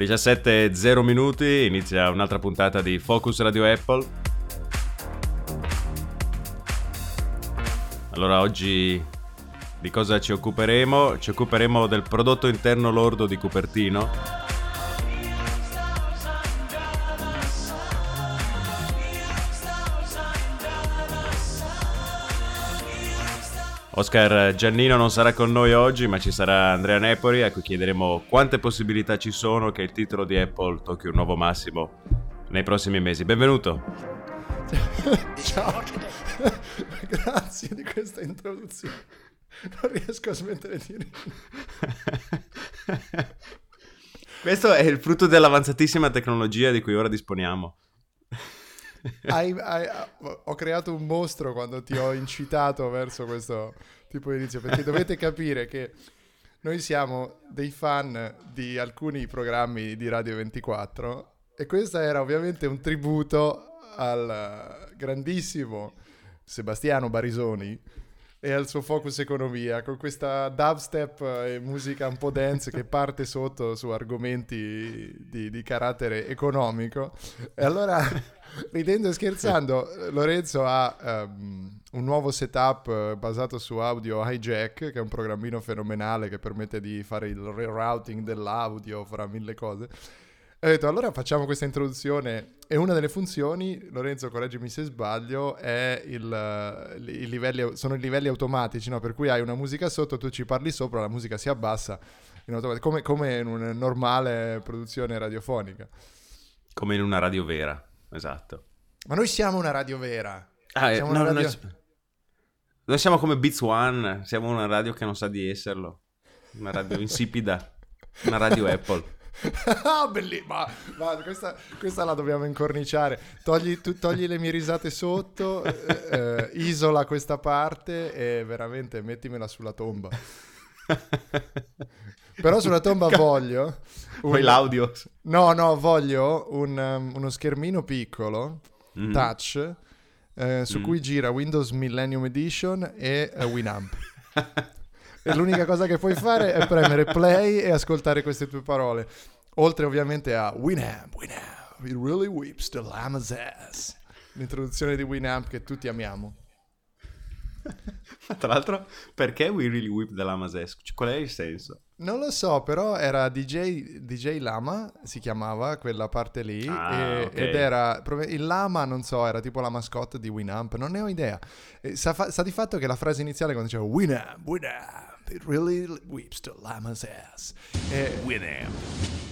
17.0 minuti, inizia un'altra puntata di Focus Radio Apple. Allora oggi di cosa ci occuperemo? Ci occuperemo del prodotto interno lordo di Cupertino Oscar Giannino non sarà con noi oggi, ma ci sarà Andrea Nepori, a cui chiederemo quante possibilità ci sono che il titolo di Apple tocchi un nuovo massimo nei prossimi mesi. Benvenuto. Ciao, grazie di questa introduzione. Non riesco a smettere di ridere. Questo è il frutto dell'avanzatissima tecnologia di cui ora disponiamo. Hai, hai, ho creato un mostro quando ti ho incitato verso questo tipo inizio, perché dovete capire che noi siamo dei fan di alcuni programmi di Radio 24 e questo era ovviamente un tributo al grandissimo Sebastiano Barisoni e al suo focus economia con questa dubstep e musica un po' dance che parte sotto su argomenti di, di carattere economico. E allora ridendo e scherzando Lorenzo ha um, un nuovo setup uh, basato su audio hijack che è un programmino fenomenale che permette di fare il rerouting dell'audio fra mille cose ho detto allora facciamo questa introduzione e una delle funzioni, Lorenzo correggimi se sbaglio, il, i livelli, sono i livelli automatici, no? per cui hai una musica sotto, tu ci parli sopra, la musica si abbassa, in come, come, in una normale produzione radiofonica. Come in una radio vera, esatto. Ma noi siamo una radio vera. Ah, siamo no, radio... noi, noi siamo come Beats One, siamo una radio che non sa di esserlo, una radio insipida, una radio Apple. ah, bellissimo. Ma, ma questa, questa, la dobbiamo incorniciare. Togli, tu, togli le mie risate sotto, eh, eh, isola questa parte e veramente mettimela sulla tomba. Però sulla tomba voglio... Un... Vuoi l'audio? No, no, voglio un, um, uno schermino piccolo, mm. touch, eh, su mm. cui gira Windows Millennium Edition e uh, Winamp. e l'unica cosa che puoi fare è premere play e ascoltare queste tue parole. Oltre ovviamente a Winamp, Winamp, it really whips the llama's ass. L'introduzione di Winamp che tutti amiamo. Tra l'altro, perché We Really Whip the Lama's Ass? Cioè, qual è il senso? Non lo so, però era DJ, DJ Lama, si chiamava quella parte lì, ah, e, okay. ed era, il Lama, non so, era tipo la mascotte di Winamp, non ne ho idea. Sa, fa, sa, di fatto che la frase iniziale quando diceva Winamp, Winamp, It really whips the llama's ass. Eh, Winamp.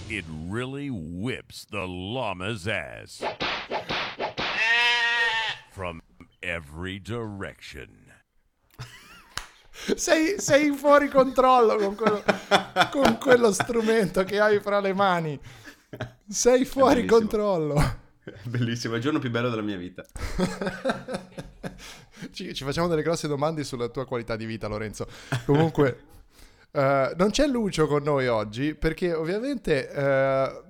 It really whips the llama's ass. From every direction. Sei, sei fuori controllo con quello, con quello strumento che hai fra le mani. Sei fuori controllo. Bellissimo, è il giorno più bello della mia vita. ci, ci, facciamo delle grosse domande sulla tua qualità di vita, Lorenzo. Comunque, uh, non c'è Lucio con noi oggi perché ovviamente uh,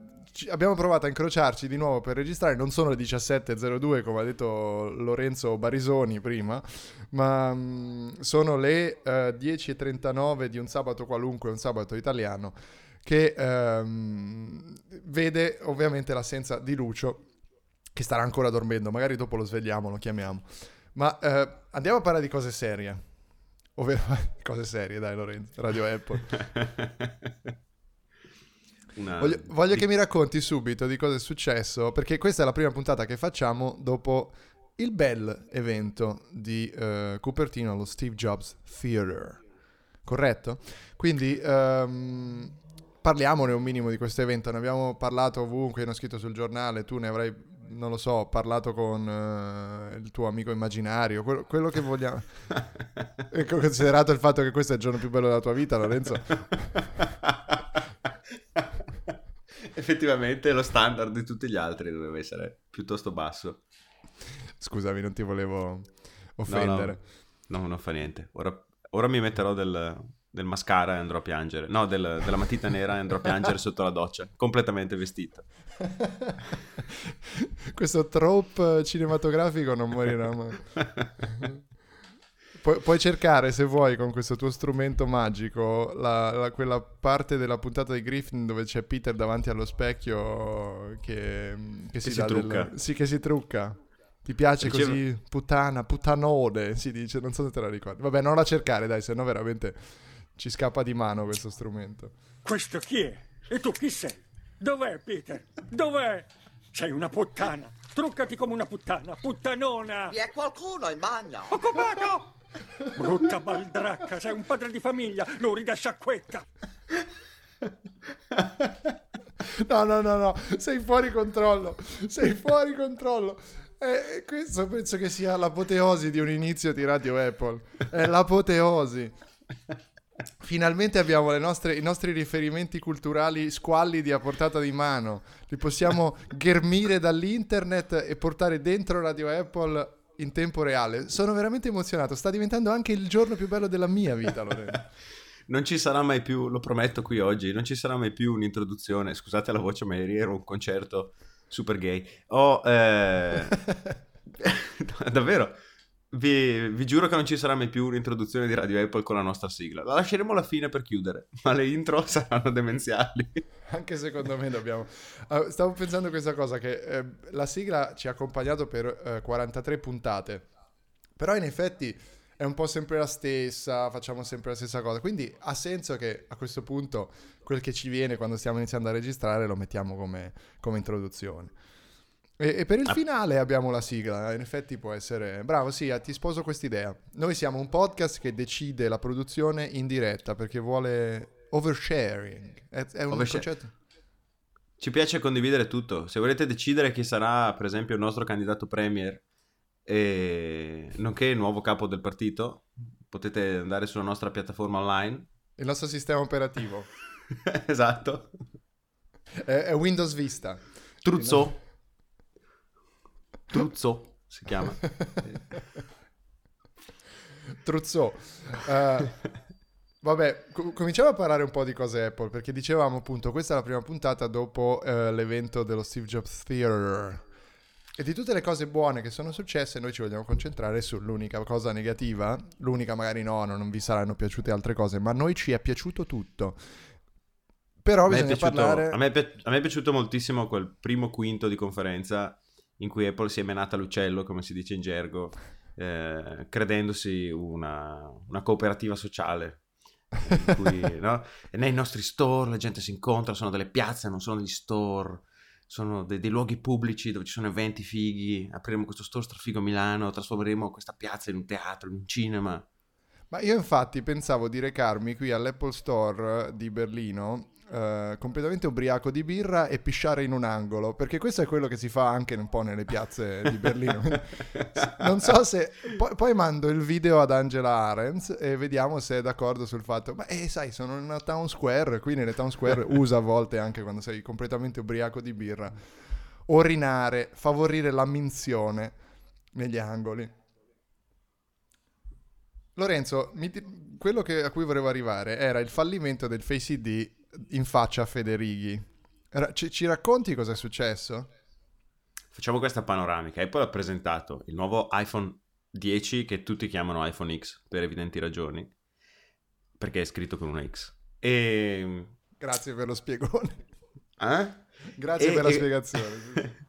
abbiamo provato a incrociarci di nuovo per registrare. Non sono le 17.02 come ha detto Lorenzo Barisoni prima, ma um, sono le uh, eh, 10.39 di un sabato qualunque, un sabato italiano che um, vede ovviamente l'assenza di Lucio che starà ancora dormendo, magari dopo lo svegliamo, lo chiamiamo. Ma eh, andiamo a parlare di cose serie. Ovvero, cose serie, dai Lorenzo, Radio Apple. Una... Voglio, voglio che mi racconti subito di cosa è successo, perché questa è la prima puntata che facciamo dopo il bel evento di uh, Cupertino allo Steve Jobs Theater. Corretto? Quindi um, parliamone un minimo di questo evento. Ne abbiamo parlato ovunque, ne ho scritto sul giornale, tu ne avrai non lo so, parlato con uh, il tuo amico immaginario, quello, quello che vogliamo. ecco, considerato il fatto che questo è il giorno più bello della tua vita, Lorenzo. Effettivamente lo standard di tutti gli altri doveva essere piuttosto basso. Scusami, non ti volevo offendere. No, no, no non fa niente. Ora, ora mi metterò del, del mascara e andrò a piangere. No, del, della matita nera e andrò a piangere sotto la doccia, completamente vestito. Questo trope cinematografico non morirà mai. Pu- puoi cercare se vuoi con questo tuo strumento magico la, la- quella parte della puntata di Griffin dove c'è Peter davanti allo specchio che, che si, si dà trucca. del- sì, che si trucca. Ti piace Diceva- così? Puttana, puttanode, si dice, non so se te la ricordi. Vabbè, non la cercare, dai, se no veramente ci scappa di mano questo strumento. Questo chi è? E tu chi sei? Dov'è Peter? Dov'è? Sei una puttana. Truccati come una puttana. Puttanona. Vi è qualcuno in bagno? Occupato! Brutta baldracca, sei un padre di famiglia, lurida sciacquetta. No, no, no, no, sei fuori controllo, sei fuori controllo. E questo penso che sia l'apoteosi di un inizio di Radio Apple. È l'apoteosi. Finalmente abbiamo nostre- i nostri riferimenti culturali squallidi a portata di mano. Li possiamo ghermire dall'internet e portare dentro Radio Apple in tempo reale. Sono veramente emozionato. Sta diventando anche il giorno più bello della mia vita, Lorenzo. Non ci sarà mai più, lo prometto qui oggi, non ci sarà mai più un'introduzione. Scusate la voce, ma ieri era un concerto super gay. Ho, eh, davvero, vi, vi giuro che non ci sarà mai più un'introduzione di Radio Apple con la nostra sigla. La lasceremo alla fine per chiudere, ma le intro saranno demenziali. Anche secondo me dobbiamo. Ah, Stavo pensando a questa cosa: che eh, la sigla ci ha accompagnato per eh, 43 puntate. Però in effetti è un po' sempre la stessa, facciamo sempre la stessa cosa. Quindi ha senso che a questo punto quel che ci viene quando stiamo iniziando a registrare lo mettiamo come, come introduzione. E, e per il Ah. finale abbiamo la sigla. In effetti può essere. Bravo, sì, eh, ti sposo quest'idea. Noi siamo un podcast che decide la produzione in diretta perché vuole oversharing. È, è un Overshare- concetto. Ci piace condividere tutto. Se volete decidere chi sarà, per esempio, il nostro candidato premier, e nonché il nuovo capo del partito, potete andare sulla nostra piattaforma online. Il nostro sistema operativo esatto. è, è Windows Vista. Truzzo. Truzzo si chiama. Truzzo. Eh, vabbè, co- cominciamo a parlare un po' di cose Apple, perché dicevamo appunto, questa è la prima puntata dopo eh, l'evento dello Steve Jobs Theater. E di tutte le cose buone che sono successe, noi ci vogliamo concentrare sull'unica cosa negativa. L'unica magari no, non vi saranno piaciute altre cose, ma a noi ci è piaciuto tutto. Però A bisogna piaciuto, parlare... a me è pi- a me è piaciuto moltissimo quel primo quinto di conferenza in cui Apple si è menata l'uccello, come si dice in gergo, eh, credendosi una, una cooperativa sociale. Cui, no? E nei nostri store la gente si incontra, sono delle piazze, non sono degli store, sono de- dei luoghi pubblici dove ci sono eventi fighi. Apriremo questo store strafigo a Milano, trasformeremo questa piazza in un teatro, in un cinema. Ma io infatti pensavo di recarmi qui all'Apple Store di Berlino eh, completamente ubriaco di birra e pisciare in un angolo, perché questo è quello che si fa anche un po' nelle piazze di Berlino. Non so se... Poi, poi mando il video ad Angela Arens e vediamo se è d'accordo sul fatto, ma eh, sai, sono in una town square, qui nelle town square usa a volte anche quando sei completamente ubriaco di birra, orinare, favorire la minzione negli angoli. Lorenzo, di- quello che- a cui volevo arrivare era il fallimento del Face ID in faccia a Federighi. Ci, ci racconti cosa è successo? Facciamo questa panoramica. Apple ha presentato il nuovo iPhone 10 che tutti chiamano iPhone X per evidenti ragioni, perché è scritto con una X. E... Grazie per lo spiegone. Eh? Grazie E- per la e- spiegazione.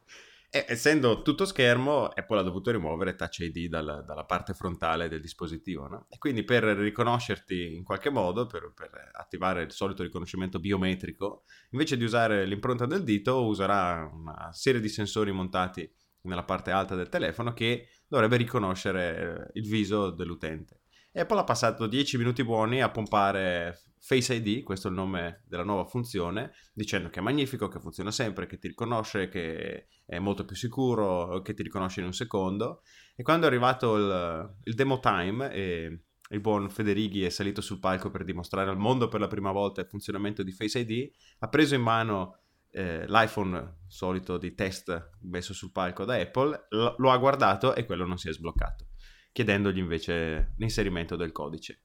E essendo tutto schermo, Apple ha dovuto rimuovere Touch ID dalla, dalla parte frontale del dispositivo. no? E quindi per riconoscerti in qualche modo, per, per attivare il solito riconoscimento biometrico, invece di usare l'impronta del dito, userà una serie di sensori montati nella parte alta del telefono che dovrebbe riconoscere eh, il viso dell'utente. Apple ha passato 10 minuti buoni a pompare Face ID, questo è il nome della nuova funzione, dicendo che è magnifico, che funziona sempre, che ti riconosce, che è molto più sicuro, che ti riconosce in un secondo. E quando è arrivato il, il demo time e il buon Federighi è salito sul palco per dimostrare al mondo per la prima volta il funzionamento di Face ID, ha preso in mano eh, l'iPhone solito di test messo sul palco da Apple, lo, lo ha guardato e quello non si è sbloccato, chiedendogli invece l'inserimento del codice.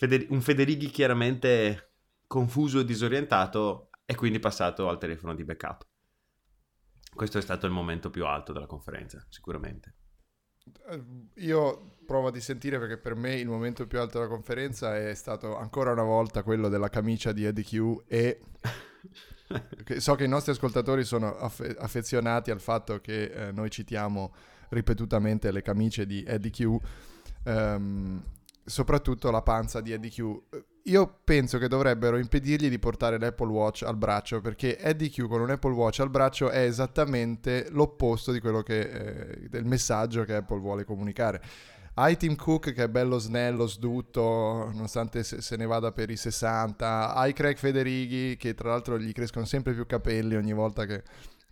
Feder- un Federighi chiaramente confuso e disorientato è quindi passato al telefono di backup. Questo è stato il momento più alto della conferenza, sicuramente. Eh, Io provo a dissentire perché per me il momento più alto della conferenza è stato ancora una volta quello della camicia di Eddie Q e so che i nostri ascoltatori sono affe- affezionati al fatto che eh, noi citiamo ripetutamente le camicie di Eddie Q, ehm, soprattutto la panza di Eddie Q. Io penso che dovrebbero impedirgli di portare l'Apple Watch al braccio perché Eddie Q con un Apple Watch al braccio è esattamente l'opposto di quello che, eh, del messaggio che Apple vuole comunicare. Hai Tim Cook che è bello snello, sdutto, nonostante se, se ne vada per i 60. Hai Craig Federighi che tra l'altro gli crescono sempre più capelli ogni volta che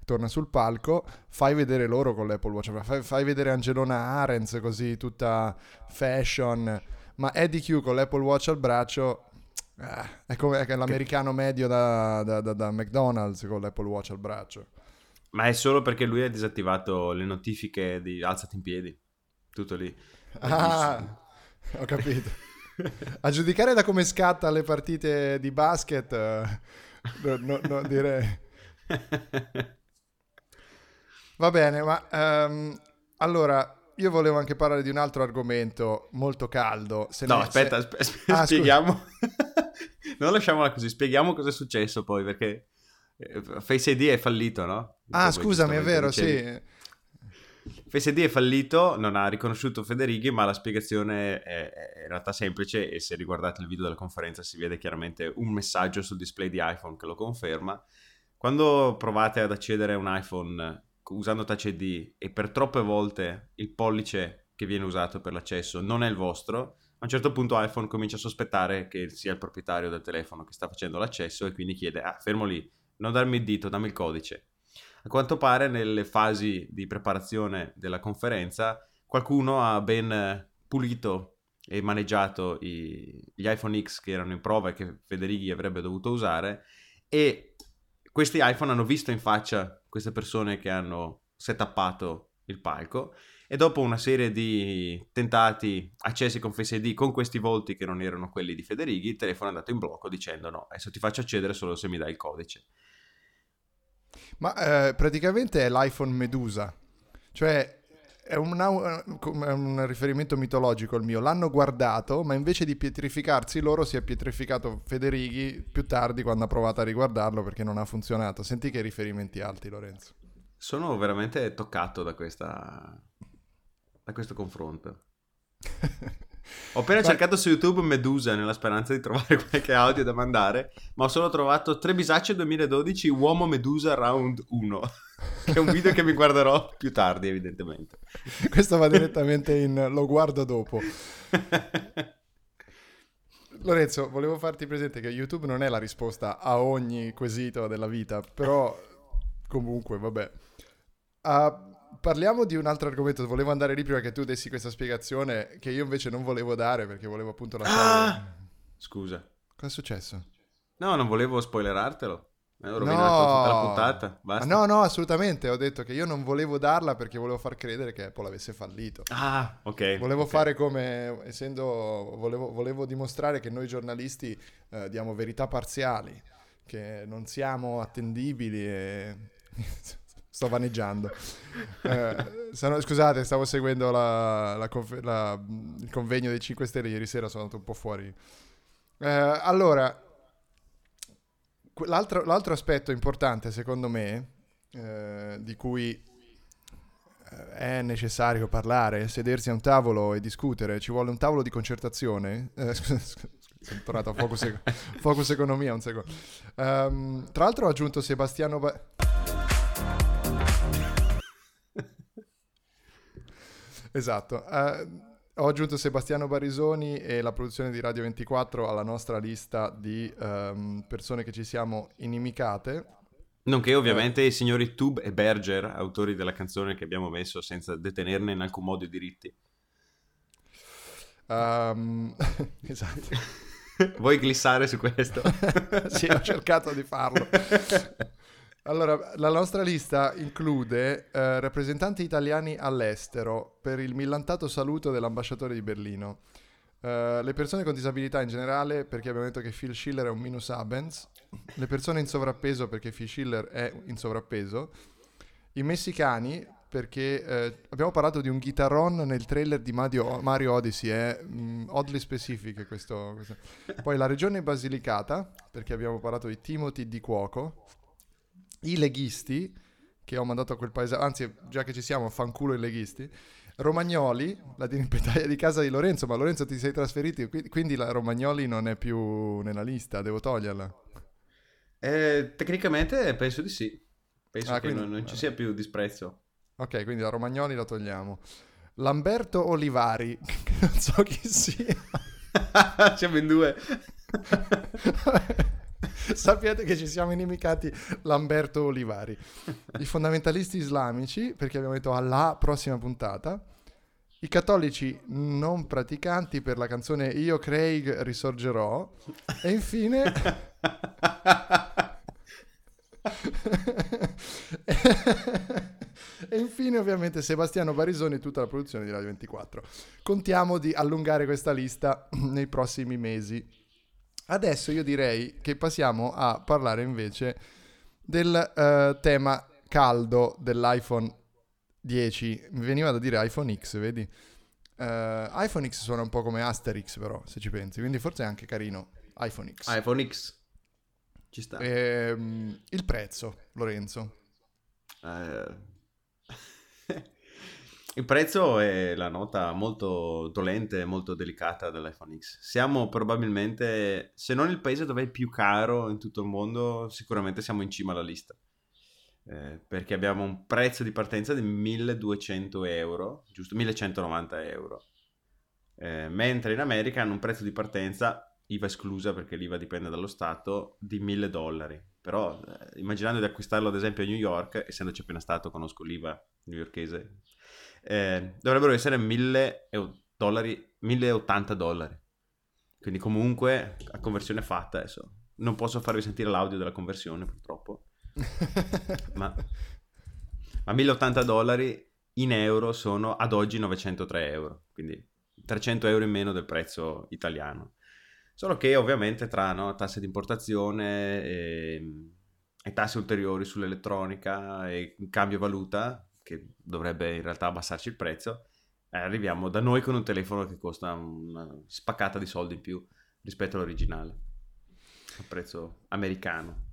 torna sul palco. Fai vedere loro con l'Apple Watch, fai, fai vedere Angelona Arens così tutta fashion. Ma Eddie Q con l'Apple Watch al braccio eh, è come l'americano medio da, da- da- da McDonald's con l'Apple Watch al braccio. Ma è solo perché lui ha disattivato le notifiche di alzati in piedi. Tutto lì. Ah, ho capito. A giudicare da come scatta le partite di basket, eh, no, no- no, direi. Va bene, ma ehm, allora io volevo anche parlare di un altro argomento molto caldo. Se No, ne- aspetta, se- aspe- Ah, spieghiamo. non lasciamola così, spieghiamo cosa è successo poi, perché eh, Face ID è fallito, no? Ah, Come scusami, è vero, dicevi. sì. Face ID è fallito, non ha riconosciuto Federighi, ma la spiegazione è, è in realtà semplice e se riguardate il video della conferenza si vede chiaramente un messaggio sul display di iPhone che lo conferma. Quando provate ad accedere a un iPhone usando Touch ID e per troppe volte il pollice che viene usato per l'accesso non è il vostro, a un certo punto iPhone comincia a sospettare che sia il proprietario del telefono che sta facendo l'accesso e quindi chiede, ah, fermo lì, non darmi il dito, dammi il codice. A quanto pare nelle fasi di preparazione della conferenza qualcuno ha ben pulito e maneggiato i- gli iPhone X che erano in prova e che Federighi avrebbe dovuto usare e questi iPhone hanno visto in faccia queste persone che hanno setappato il palco e dopo una serie di tentati accessi con Face ID con questi volti che non erano quelli di Federighi, il telefono è andato in blocco dicendo no, adesso ti faccio accedere solo se mi dai il codice. Ma eh, praticamente è l'iPhone Medusa, cioè è un, è un riferimento mitologico il mio. L'hanno guardato, ma invece di pietrificarsi loro si è pietrificato Federighi più tardi quando ha provato a riguardarlo perché non ha funzionato. Senti che riferimenti alti, Lorenzo. Sono veramente toccato da questa da questo confronto. Ho appena Ma- cercato su YouTube Medusa nella speranza di trovare qualche audio da mandare, ma ho solo trovato Trebisacce 2012 Uomo Medusa Round 1, che è un video che mi guarderò più tardi evidentemente. Questo va direttamente in lo guardo dopo. Lorenzo, volevo farti presente che YouTube non è la risposta a ogni quesito della vita, però comunque, vabbè. Ah, parliamo di un altro argomento. Volevo andare lì prima che tu dessi questa spiegazione che io invece non volevo dare perché volevo appunto lasciare... Ah! Scusa. Cosa è successo? No, non volevo spoilerartelo. Ho No. tutta la puntata. Basta. No, no, assolutamente. Ho detto che io non volevo darla perché volevo far credere che Apple avesse fallito. Ah, ok. Volevo ok. fare come, essendo, volevo, volevo dimostrare che noi giornalisti eh, diamo verità parziali, che non siamo attendibili e... Sto vaneggiando. Eh, sono- scusate, stavo seguendo la- la confe- la- il convegno dei 5 Stelle ieri sera, sono andato un po' fuori. Eh, allora, l'altro, l'altro aspetto importante secondo me, eh, di cui eh, è necessario parlare, sedersi a un tavolo e discutere, ci vuole un tavolo di concertazione. Eh, scusa, scusa, sono tornato a Focus, Focus Economia un secondo. Ehm, tra l'altro ho aggiunto Sebastiano... Ba- esatto. eh, ho aggiunto Sebastiano Barisoni e la produzione di Radio 24 alla nostra lista di ehm, persone che ci siamo inimicate. Nonché ovviamente i signori Tube e Berger, autori della canzone che abbiamo messo senza detenerne in alcun modo i diritti. Ehm, esatto. Vuoi glissare su questo? sì, ho cercato di farlo. Allora, la nostra lista include eh, rappresentanti italiani all'estero per il millantato saluto dell'ambasciatore di Berlino. Eh, le persone con disabilità in generale, perché abbiamo detto che Phil Schiller è un minus abens. Le persone in sovrappeso, perché Phil Schiller è in sovrappeso. I messicani, perché eh, abbiamo parlato di un chitarron nel trailer di Mario, Mario Odyssey, è mm, oddly specific questo, questo. Poi la regione Basilicata, perché abbiamo parlato di Timothy di Cuoco, i leghisti, che ho mandato a quel paese, anzi già che ci siamo, fanculo i leghisti, Romagnoli, la dirimpetaia di casa di Lorenzo, ma Lorenzo ti sei trasferito, qui- quindi la Romagnoli non è più nella lista, devo toglierla. Eh, tecnicamente penso di sì. Penso Ah, che quindi- non, non ci sia più disprezzo. Ok, quindi la Romagnoli la togliamo. Lamberto Olivari, non so chi sia. Siamo in due. Sappiate che ci siamo inimicati Lamberto Olivari. I fondamentalisti islamici, perché abbiamo detto alla prossima puntata. I cattolici non praticanti per la canzone Io Craig risorgerò. E infine... e infine ovviamente Sebastiano Barisoni e tutta la produzione di Radio 24. Contiamo di allungare questa lista nei prossimi mesi. Adesso io direi che passiamo a parlare invece del eh, tema caldo dell'iPhone 10. Mi veniva da dire iPhone X, vedi? Eh, iPhone X suona un po' come Asterix però, se ci pensi, quindi forse è anche carino iPhone X. iPhone X. Ci sta. Ehm, il prezzo, Lorenzo. Eh, Il prezzo è la nota molto dolente molto delicata dell'iPhone X. Siamo probabilmente, se non il paese dove è più caro in tutto il mondo, sicuramente siamo in cima alla lista. Eh, perché abbiamo un prezzo di partenza di 1200 euro, giusto? 1190 euro. Eh, mentre in America hanno un prezzo di partenza, IVA esclusa perché l'IVA dipende dallo Stato, di 1000 dollari. Però eh, immaginando di acquistarlo ad esempio a New York, essendoci appena stato, conosco l'IVA newyorkese, eh, dovrebbero essere 1000 eu- dollari, 1080 dollari. Quindi comunque a conversione fatta adesso. Non posso farvi sentire l'audio della conversione purtroppo. ma, ma 1080 dollari in euro sono ad oggi 903 euro. Quindi 300 euro in meno del prezzo italiano. Solo che ovviamente tra no, tasse di importazione e, e tasse ulteriori sull'elettronica e cambio valuta, che dovrebbe in realtà abbassarci il prezzo, eh, arriviamo da noi con un telefono che costa una spaccata di soldi in più rispetto all'originale, a prezzo americano.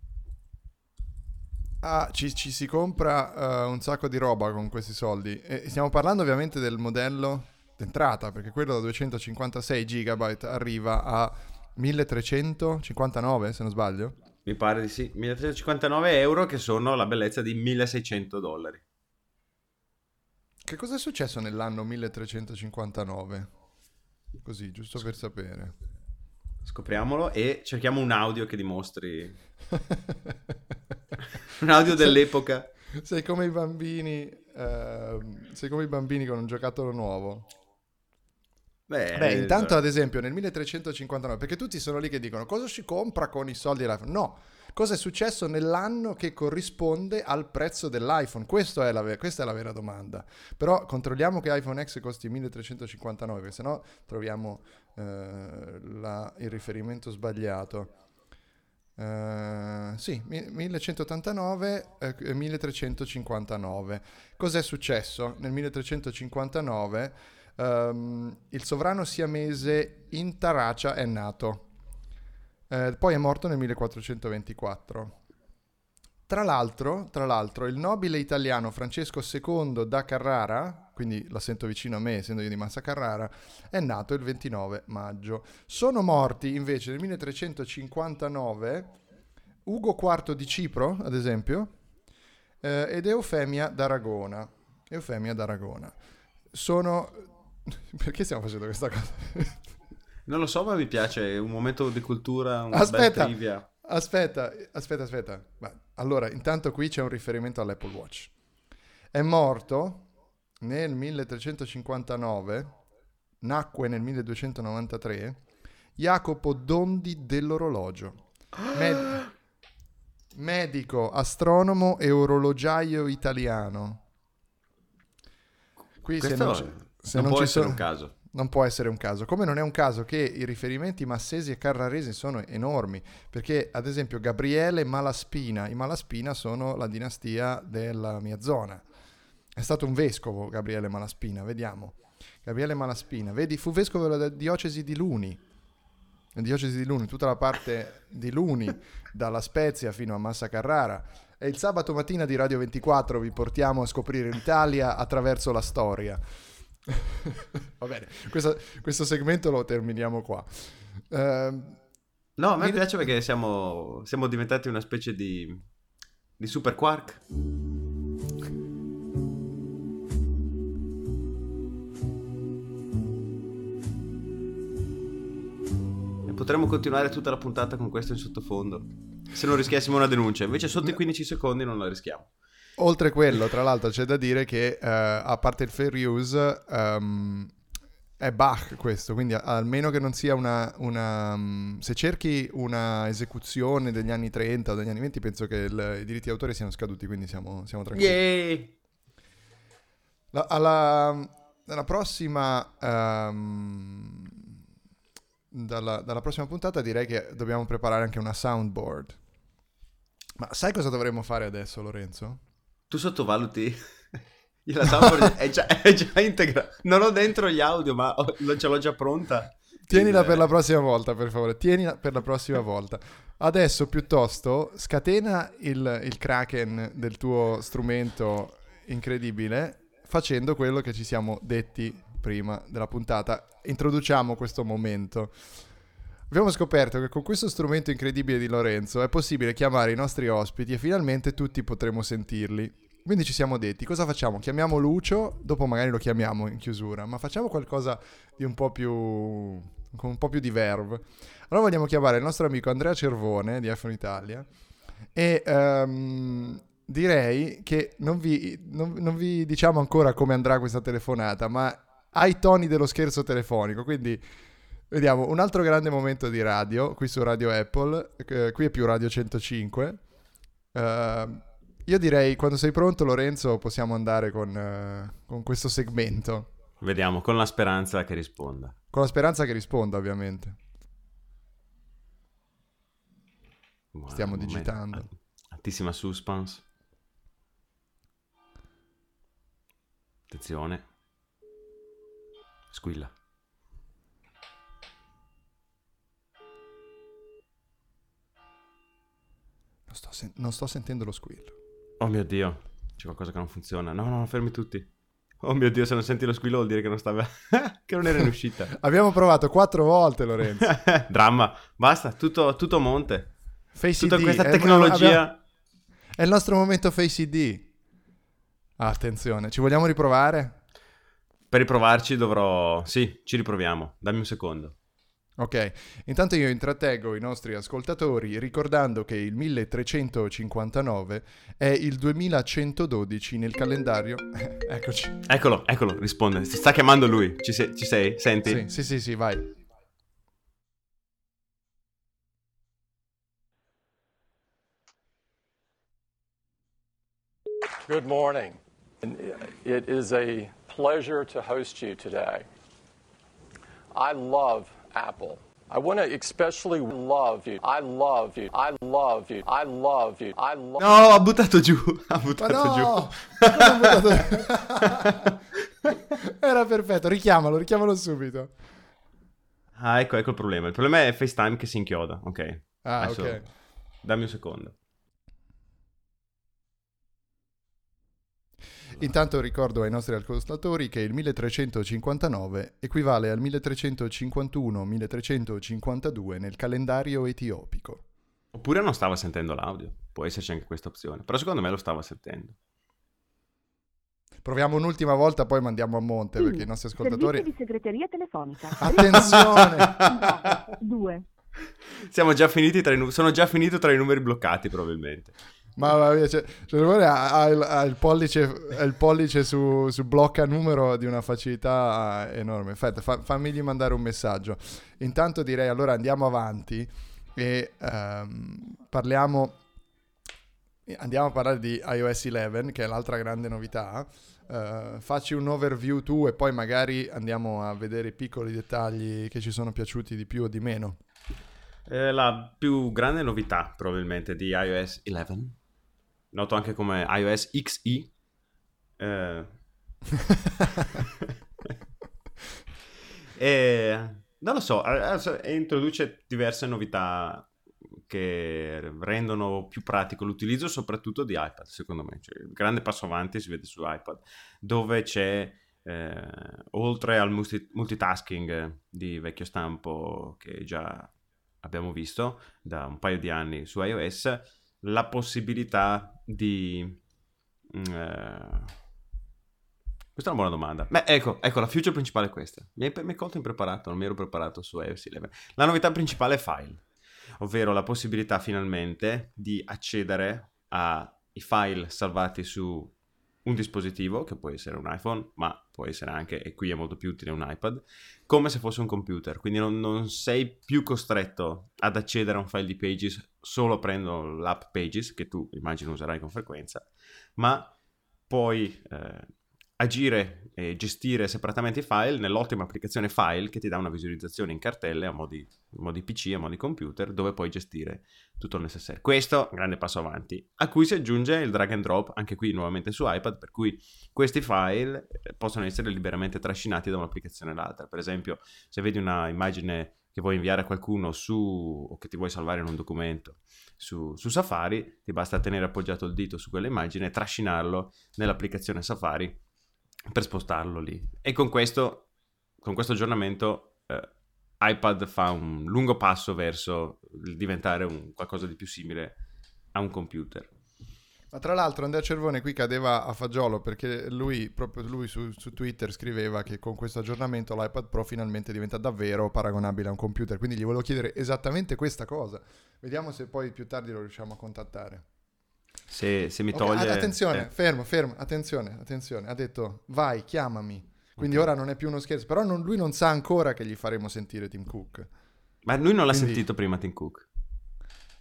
Ah, ci, ci si compra eh, un sacco di roba con questi soldi. E stiamo parlando ovviamente del modello d'entrata, perché quello da 256 GB arriva a 1359, se non sbaglio. Mi pare di sì, 1359 euro che sono la bellezza di 1600 dollari. Che cosa è successo nell'anno 1359? Così, giusto per sapere. Scopriamolo e cerchiamo un audio che dimostri un audio dell'epoca. Sei come i bambini, ehm, sei come i bambini con un giocattolo nuovo. Beh, Beh, intanto eh, ad esempio nel 1359, perché tutti sono lì che dicono cosa si compra con i soldi? No, cosa è successo nell'anno che corrisponde al prezzo dell'iPhone? È la questa è la vera domanda. Però controlliamo che iPhone X costi 1359, perché sennò troviamo eh, la- il riferimento sbagliato. Eh, sì, mi- 1189 eh, e 1359. Cos'è successo nel 1359? Ehm, il sovrano siamese Intaracia è nato, Eh, poi è morto nel 1424. Tra l'altro, tra l'altro, il nobile italiano Francesco II da Carrara, quindi la sento vicino a me, essendo io di Massa Carrara, è nato il 29 maggio. Sono morti invece nel 1359 Ugo IV di Cipro, ad esempio, eh, ed Eufemia d'Aragona. Eufemia d'Aragona. Sono... Perché stiamo facendo questa cosa? Non lo so, ma mi piace, è un momento di cultura, una Aspetta. trivia. Aspetta, aspetta, aspetta. Allora, intanto qui c'è un riferimento all'Apple Watch. È morto nel 1359, nacque nel 1293, Jacopo Dondi dell'orologio. Med- medico, astronomo e orologiaio italiano. Qui se Questo non, ci- se non non può ci essere sono- un caso. Non può essere un caso. Come non è un caso che i riferimenti massesi e carraresi sono enormi, perché ad esempio Gabriele Malaspina, i Malaspina sono la dinastia della mia zona. È stato un vescovo Gabriele Malaspina, vediamo. Gabriele Malaspina, vedi, fu vescovo della diocesi di Luni. La diocesi di Luni, tutta la parte di Luni, dalla Spezia fino a Massa Carrara. E il sabato mattina di Radio 24 vi portiamo a scoprire l'Italia attraverso la storia. Va bene, questo, questo segmento lo terminiamo qua. Ehm, No, a me Mi- piace perché siamo, siamo diventati una specie di, di super quark. E potremmo continuare tutta la puntata con questo in sottofondo. Se non rischiassimo una denuncia. Invece sotto i 15 secondi non la rischiamo. Oltre quello, tra l'altro, c'è da dire che eh, a parte il fair use ehm, è Bach questo, quindi almeno che non sia una, una, mm, se cerchi una esecuzione degli anni 30 o degli anni 20, penso che il- i diritti d'autore siano scaduti, quindi siamo, siamo tranquilli. Yay! La, alla, alla prossima ehm, dalla, dalla prossima puntata direi che dobbiamo preparare anche una soundboard. Ma sai cosa dovremmo fare adesso, Lorenzo? Tu sottovaluti. La soundboard è già, è già integrata. Non ho dentro gli audio, ma ho- ce l'ho già pronta. Tienila Il- per la prossima volta, per favore. Tienila per la prossima volta. Adesso, piuttosto, scatena il, il kraken del tuo strumento incredibile facendo quello che ci siamo detti prima della puntata. Introduciamo questo momento. Abbiamo scoperto che con questo strumento incredibile di Lorenzo è possibile chiamare i nostri ospiti e finalmente tutti potremo sentirli. Quindi ci siamo detti, cosa facciamo? Chiamiamo Lucio, dopo magari lo chiamiamo in chiusura, ma facciamo qualcosa di un po' più con un po' più di verve. Allora vogliamo chiamare il nostro amico Andrea Cervone di F1 Italia e ehm, direi che non vi, non- non vi diciamo ancora come andrà questa telefonata, ma ai toni dello scherzo telefonico, quindi vediamo un altro grande momento di radio qui su Radio Apple, eh, qui è più Radio 105. Eh, io direi quando sei pronto Lorenzo possiamo andare con, eh, con questo segmento. Vediamo, con la speranza che risponda. Con la speranza che risponda, ovviamente. Buono, Stiamo momento. digitando. Al- Altissima suspense. Attenzione. Squilla. Non sto, sen- non sto sentendo lo squillo. Oh mio Dio, c'è qualcosa che non funziona. No, no, fermi tutti. Oh mio Dio, se non senti lo squillo vuol dire che non stava... che non era in uscita. Abbiamo provato quattro volte, Lorenzo. Dramma. Basta, tutto, tutto monte. Face Tutta ID. questa è tecnologia... abbiamo- È il nostro momento Face ID. Ah, attenzione, ci vogliamo riprovare? Per riprovarci dovrò... Sì, ci riproviamo. Dammi un secondo. Ok, intanto io intrattengo i nostri ascoltatori ricordando che il 1359 è il 2112 nel calendario. Eccoci. Eccolo, eccolo, risponde. Si sta chiamando lui. Ci, sei? ci sei? Senti? Sì, sì, sì, sì, vai. Good morning. It is a pleasure to host you today. I love Apple. I want to especially love you. I love you. I love you. I love you. I love No, ha buttato giù. Ha buttato giù. no! Buttato- Era perfetto, richiamalo, richiamalo subito. Ah, ecco, ecco il problema. Il problema è FaceTime che si inchioda. Ok. Ah, Adesso ok. Dammi un secondo. Intanto ricordo ai nostri ascoltatori che il 1359 equivale al 1351-1352 nel calendario etiopico. Oppure non stava sentendo l'audio. Può esserci anche questa opzione. Però secondo me lo stava sentendo. Proviamo un'ultima volta, poi mandiamo a monte perché i nostri Servizio ascoltatori... di segreteria telefonica. Attenzione! 2. Siamo già finiti tra i nu- sono già finito tra i numeri bloccati probabilmente. Mamma mia, cioè, cioè, ha, ha il, ha il pollice, ha il pollice su, su blocca numero di una facilità enorme. Aspetta, fa- fammigli mandare un messaggio. Intanto direi allora andiamo avanti e ehm, parliamo. Andiamo a parlare di iOS 11, che è l'altra grande novità. Eh, facci un overview tu e poi magari andiamo a vedere i piccoli dettagli che ci sono piaciuti di più o di meno. È la più grande novità probabilmente di iOS 11, noto anche come iOS XE, Eh, e, non lo so, introduce diverse novità che rendono più pratico l'utilizzo soprattutto di iPad, secondo me. Cioè, il grande passo avanti si vede su iPad, dove c'è, eh, oltre al multi- multitasking di vecchio stampo che già abbiamo visto da un paio di anni su iOS, la possibilità di... Mm, eh, questa è una buona domanda. Beh, ecco, ecco, la feature principale è questa. Mi hai, colto impreparato, non mi ero preparato su iOS 11. La novità principale è file, ovvero la possibilità finalmente di accedere ai file salvati su un dispositivo, che può essere un iPhone, ma può essere anche, e qui è molto più utile, un iPad, come se fosse un computer. Quindi non, non sei più costretto ad accedere a un file di Pages solo prendo l'app Pages, che tu immagino userai con frequenza, ma puoi... Eh, agire e gestire separatamente i file nell'ottima applicazione file che ti dà una visualizzazione in cartelle a modi, a modi PC, a modi computer, dove puoi gestire tutto il necessario. Questo è un grande passo avanti, a cui si aggiunge il drag and drop, anche qui nuovamente su iPad, per cui questi file eh, possono essere liberamente trascinati da un'applicazione all'altra. Per esempio, se vedi una immagine che vuoi inviare a qualcuno su o che ti vuoi salvare in un documento su, su Safari, ti basta tenere appoggiato il dito su quell'immagine e trascinarlo nell'applicazione Safari per spostarlo lì. E con questo, con questo aggiornamento eh, iPad fa un lungo passo verso diventare un, qualcosa di più simile a un computer. Ma tra l'altro Andrea Cervone qui cadeva a fagiolo perché lui, proprio lui su, su, Twitter scriveva che con questo aggiornamento l'iPad Pro finalmente diventa davvero paragonabile a un computer, quindi gli volevo chiedere esattamente questa cosa. Vediamo se poi più tardi lo riusciamo a contattare. Se, se mi toglie... Okay, attenzione, eh. fermo, fermo, attenzione, attenzione. Ha detto vai, chiamami. Quindi okay. ora non è più uno scherzo, però non, lui non sa ancora che gli faremo sentire Tim Cook. Ma lui non l'ha Quindi... sentito prima Tim Cook.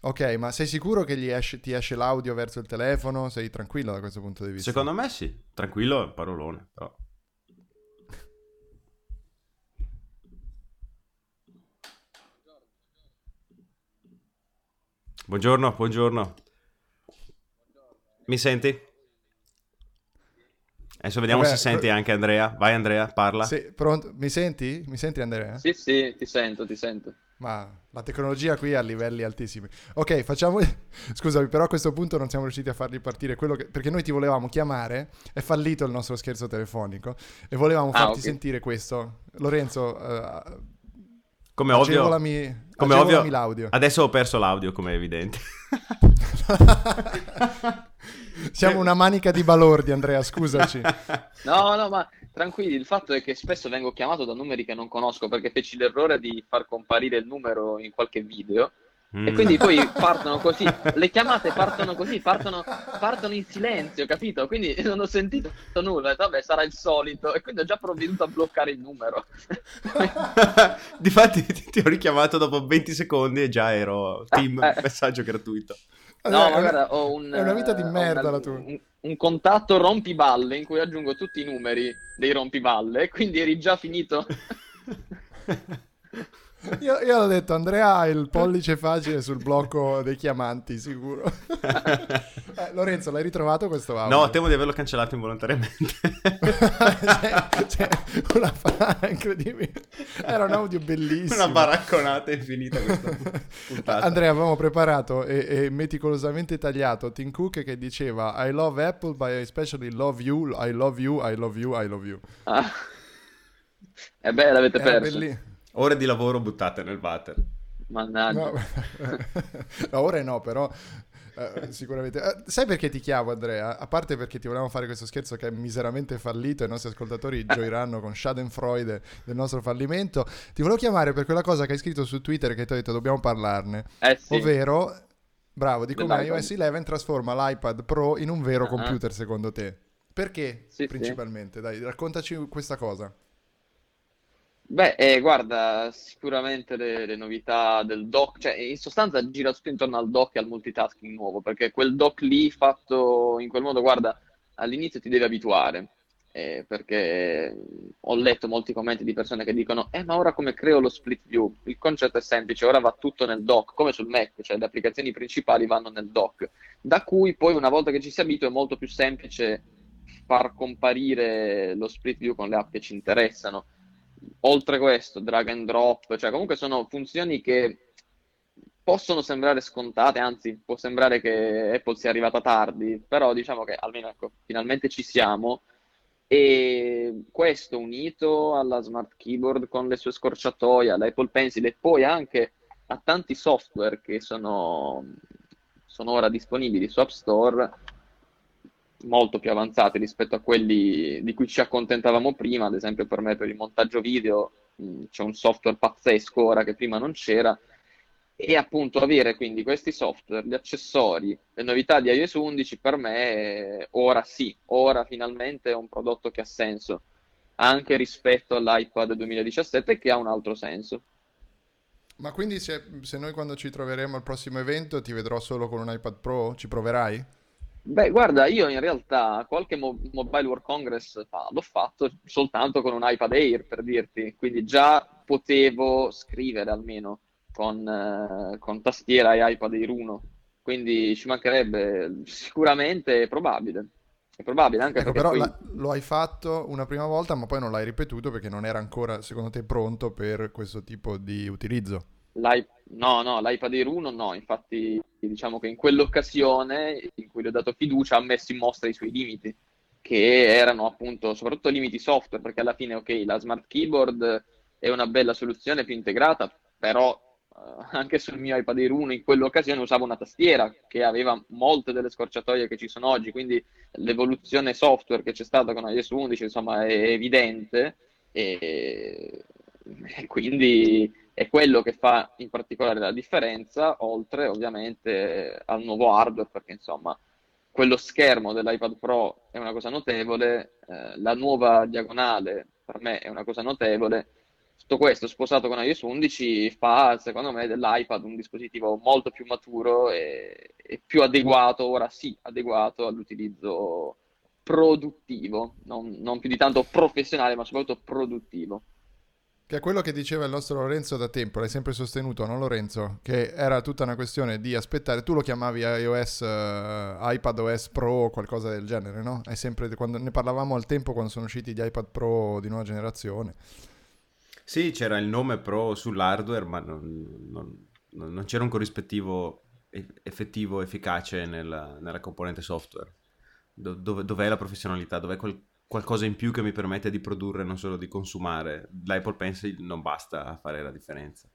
Ok, ma sei sicuro che esce, ti esce l'audio verso il telefono? Sei tranquillo da questo punto di vista? Secondo me sì, tranquillo è parolone, però... Buongiorno, buongiorno. Mi senti? Adesso vediamo Vabbè, se senti anche Andrea. Vai Andrea, parla. Sì, pronto? Mi senti? Mi senti Andrea? Sì, sì, ti sento, ti sento. Ma la tecnologia qui è a livelli altissimi. Ok, facciamo... Scusami, però a questo punto non siamo riusciti a farli partire quello che... Perché noi ti volevamo chiamare, è fallito il nostro scherzo telefonico e volevamo ah, farti okay. sentire questo. Lorenzo, uh, come ovvio, come ovvio l'audio. adesso ho perso l'audio come è evidente. Siamo una manica di balordi, Andrea, scusaci. No, no, ma tranquilli, il fatto è che spesso vengo chiamato da numeri che non conosco perché feci l'errore di far comparire il numero in qualche video Mm. E quindi poi partono così, le chiamate partono così, partono, partono, in silenzio, capito? Quindi non ho sentito nulla, vabbè sarà il solito e quindi ho già provveduto a bloccare il numero. Difatti ti, ti ho richiamato dopo 20 secondi e già ero team eh. messaggio gratuito. No, ma guarda, ho un... È una vita di merda una, la tua. Un, un contatto rompiballe in cui aggiungo tutti i numeri dei rompiballe, quindi eri già finito... Io, io ho detto, Andrea ha il pollice facile sul blocco dei chiamanti, sicuro. eh, Lorenzo, l'hai ritrovato questo audio? No, temo di averlo cancellato involontariamente. c'è, c'è una frase incredibile. Era un audio bellissimo. Una baracconata infinita questa puntata. Andrea, avevamo preparato e, e, meticolosamente tagliato Tim Cook che diceva I love Apple, but I especially love you, I love you, I love you, I love you. Ah. E beh, l'avete Era perso. Belli- Ore di lavoro buttate nel water. Mannaggia. No, no ore no, però Uh, sicuramente. Uh, sai perché ti chiamo, Andrea? A parte perché ti volevamo fare questo scherzo che è miseramente fallito e i nostri ascoltatori gioiranno con Schadenfreude del nostro fallimento. Ti volevo chiamare per quella cosa che hai scritto su Twitter che ti ho detto dobbiamo parlarne. Eh sì. Ovvero, bravo, di come iOS 11 trasforma l'iPad Pro in un vero uh-huh. computer secondo te. Perché sì, principalmente? Sì. Dai, raccontaci questa cosa. Beh, eh, guarda, sicuramente le, le, novità del dock, cioè in sostanza gira tutto intorno al dock e al multitasking nuovo, perché quel dock lì fatto in quel modo, guarda, all'inizio ti devi abituare, eh, perché ho letto molti commenti di persone che dicono, eh ma ora come creo lo split view? Il concetto è semplice, ora va tutto nel dock, come sul Mac, cioè le applicazioni principali vanno nel dock, da cui poi una volta che ci si abitua è molto più semplice far comparire lo split view con le app che ci interessano. Oltre questo, drag and drop, cioè comunque sono funzioni che possono sembrare scontate, anzi può sembrare che Apple sia arrivata tardi, però diciamo che almeno ecco, finalmente ci siamo. E questo unito alla Smart Keyboard con le sue scorciatoie, all'Apple Pencil e poi anche a tanti software che sono, sono ora disponibili su App Store molto più avanzati rispetto a quelli di cui ci accontentavamo prima, ad esempio per me per il montaggio video c'è un software pazzesco ora che prima non c'era e appunto avere quindi questi software, gli accessori, le novità di iOS 11 per me ora sì, ora finalmente è un prodotto che ha senso anche rispetto all'iPad 2017 che ha un altro senso. Ma quindi se, se noi quando ci troveremo al prossimo evento ti vedrò solo con un iPad Pro, ci proverai? Beh, guarda, io in realtà qualche mo- Mobile World Congress fa, l'ho fatto soltanto con un iPad Air, per dirti, quindi già potevo scrivere almeno con, eh, con tastiera e iPad Air 1, quindi ci mancherebbe, sicuramente è probabile. È probabile anche Ecco, però poi... la- lo hai fatto una prima volta, ma poi non l'hai ripetuto perché non era ancora, secondo te, pronto per questo tipo di utilizzo. L'i- no, no, l'iPad Air 1 no, infatti diciamo che in quell'occasione in cui gli ho dato fiducia ha messo in mostra i suoi limiti, che erano appunto soprattutto limiti software, perché alla fine ok, la Smart Keyboard è una bella soluzione più integrata, però eh, anche sul mio iPad Air 1 in quell'occasione usavo una tastiera che aveva molte delle scorciatoie che ci sono oggi, quindi l'evoluzione software che c'è stata con iOS 11 insomma è evidente e, e quindi è quello che fa in particolare la differenza, oltre ovviamente al nuovo hardware, perché insomma quello schermo dell'iPad Pro è una cosa notevole, eh, la nuova diagonale per me è una cosa notevole. Tutto questo sposato con iOS 11 fa, secondo me, dell'iPad un dispositivo molto più maturo e, e più adeguato, ora sì, adeguato all'utilizzo produttivo, non, non più di tanto professionale, ma soprattutto produttivo. Che è quello che diceva il nostro Lorenzo da tempo, l'hai sempre sostenuto, no Lorenzo? Che era tutta una questione di aspettare, tu lo chiamavi iOS, eh, iPad OS Pro o qualcosa del genere, no? È sempre, quando ne parlavamo al tempo quando sono usciti gli iPad Pro di nuova generazione. Sì, c'era il nome Pro sull'hardware, ma non, non- non- non c'era un corrispettivo effettivo, efficace nella, nella componente software. Do- dove- dov'è la professionalità? Dov'è quel qualcosa in più che mi permette di produrre, non solo di consumare? L'iPod Pencil non basta a fare la differenza.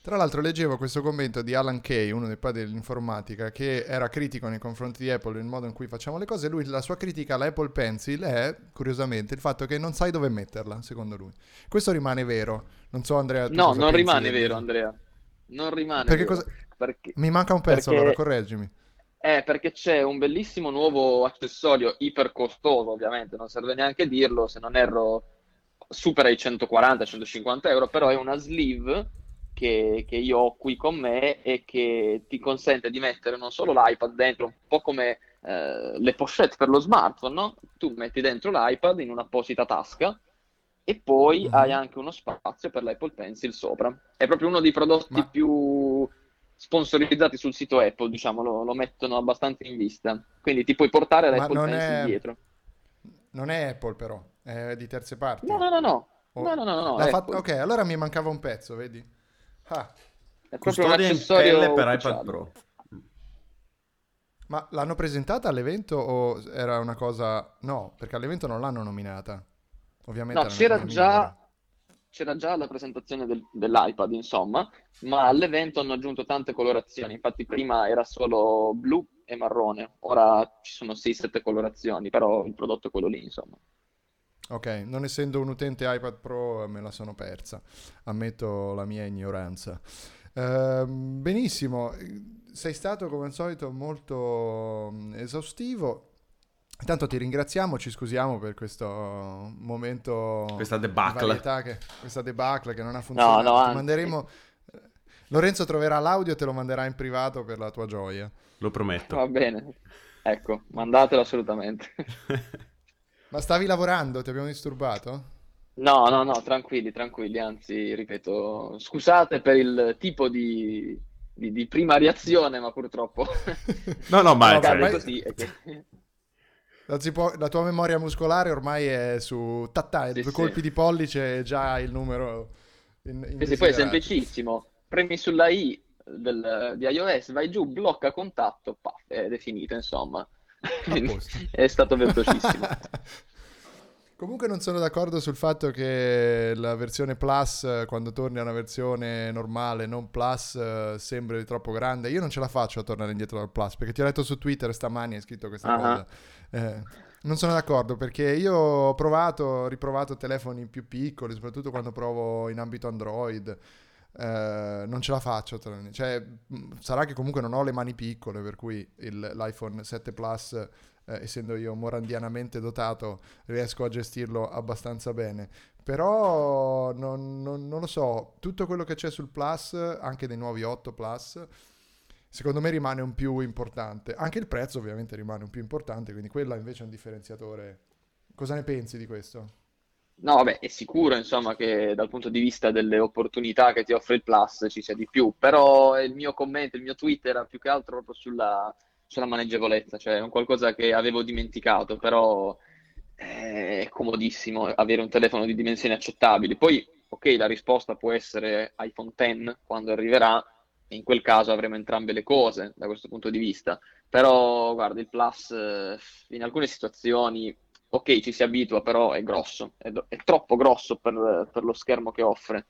Tra l'altro leggevo questo commento di Alan Kay, uno dei padri dell'informatica, che era critico nei confronti di Apple nel modo in cui facciamo le cose. Lui, la sua critica all'Apple Pencil è, curiosamente, il fatto che non sai dove metterla, secondo lui. Questo rimane vero. Non so, Andrea. tu No, cosa non pensi rimane vero, Andrea. Non rimane Perché vero. cosa- Perché, Mi manca un pezzo, perché- allora correggimi. Eh, perché c'è un bellissimo nuovo accessorio iper costoso, ovviamente, non serve neanche dirlo, se non erro supera i 140-150 euro, però è una sleeve che, che io ho qui con me e che ti consente di mettere non solo l'iPad dentro, un po' come eh, le pochette per lo smartphone, no? Tu metti dentro l'iPad in un'apposita tasca e poi Mhm. hai anche uno spazio per l'Apple Pencil sopra. È proprio uno dei prodotti Ma- più sponsorizzati sul sito Apple, diciamo, lo, lo mettono abbastanza in vista. Quindi ti puoi portare l'Apple non Pencil è- dietro. Non è Apple, però, è di terze parti. No, no, no, no. Oh, No, no, no, no, fatto- Ok, allora mi mancava un pezzo, vedi? Ah, È proprio un Custodia in pelle per iPad Pro. ma l'hanno presentata all'evento o era una cosa... No, perché all'evento non l'hanno nominata. Ovviamente No, c'era già. C'era già la presentazione del- dell'iPad, insomma, ma all'evento hanno aggiunto tante colorazioni. Infatti prima era solo blu e marrone, ora ci sono 6-7 colorazioni, però il prodotto è quello lì, insomma. Ok, non essendo un utente iPad Pro me la sono persa, ammetto la mia ignoranza. Ehm, benissimo, sei stato come al solito molto mm, esaustivo. Intanto ti ringraziamo, ci scusiamo per questo momento Questa debacle. che- questa debacle che non ha funzionato. no, Ti anzi. manderemo... eh, Lorenzo troverà l'audio e te lo manderà in privato per la tua gioia. Lo prometto. Va bene, ecco, mandatelo assolutamente. Ma stavi lavorando? Ti abbiamo disturbato? No, no, no, tranquilli, tranquilli, anzi, ripeto, scusate per il tipo di, di- di prima reazione, ma purtroppo No, no, ma No, cioè, accade così. è che- si può- la tua memoria muscolare ormai è su tattà, Sì, due sì. colpi di pollice già il numero in, Sì, sì, poi è semplicissimo. Premi sulla I del- di iOS, vai giù, blocca contatto, paf, ed è finito, insomma. È stato velocissimo. Comunque non sono d'accordo sul fatto che la versione Plus, quando torni a una versione normale, non Plus, sembri troppo grande. Io non ce la faccio a tornare indietro dal Plus, perché ti ho letto su Twitter stamani, hai scritto questa Ah. cosa. Eh, non sono d'accordo, perché io ho provato, riprovato telefoni più piccoli, soprattutto quando provo in ambito Android. eh, non ce la faccio. Cioè, mh, sarà che comunque non ho le mani piccole, per cui il- l'iPhone 7 Plus, eh, essendo io morandianamente dotato, riesco a gestirlo abbastanza bene. Però non, non- non lo so, tutto quello che c'è sul Plus, anche dei nuovi 8 Plus, secondo me rimane un più importante. Anche il prezzo ovviamente rimane un più importante, quindi quella invece è un differenziatore. Cosa ne pensi di questo? No, vabbè, è sicuro, insomma, che dal punto di vista delle opportunità che ti offre il Plus ci sia di più, però il mio commento, il mio tweet era più che altro proprio sulla, sulla maneggevolezza, cioè è un qualcosa che avevo dimenticato, però eh, è comodissimo avere un telefono di dimensioni accettabili. Poi, ok, la risposta può essere iPhone X quando arriverà, in quel caso avremo entrambe le cose da questo punto di vista, però guarda, il Plus eh, in alcune situazioni ok, ci si abitua, però è grosso, è, è troppo grosso per, per lo schermo che offre.